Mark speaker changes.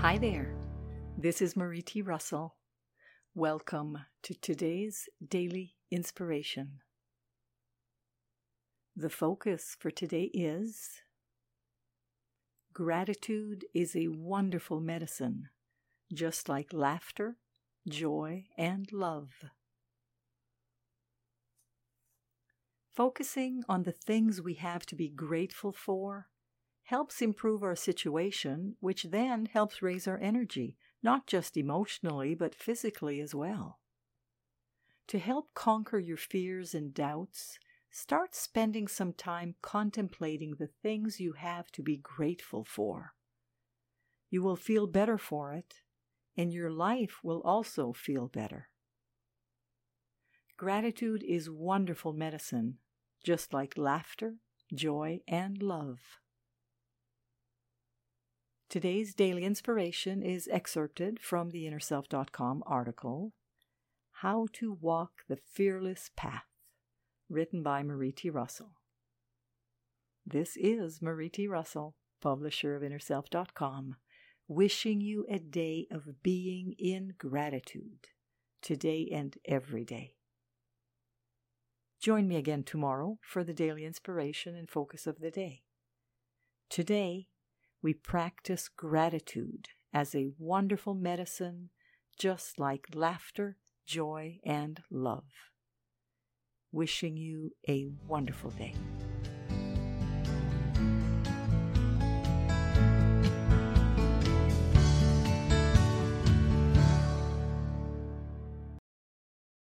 Speaker 1: Hi there. This is Marie T. Russell. Welcome to today's daily inspiration. The focus for today is Gratitude is a wonderful medicine, just like laughter, joy, and love. Focusing on the things we have to be grateful for helps improve our situation, which then helps raise our energy, not just emotionally, but physically as well. To help conquer your fears and doubts, start spending some time contemplating the things you have to be grateful for. You will feel better for it, and your life will also feel better. Gratitude is wonderful medicine, just like laughter, joy, and love. Today's daily inspiration is excerpted from the InnerSelf.com article, How to Walk the Fearless Path, written by Marie T. Russell. This is Marie T. Russell, publisher of InnerSelf.com, wishing you a day of being in gratitude, today and every day. Join me again tomorrow for the daily inspiration and focus of the day. Today, we practice gratitude as a wonderful medicine, just like laughter, joy, and love. Wishing you a wonderful day.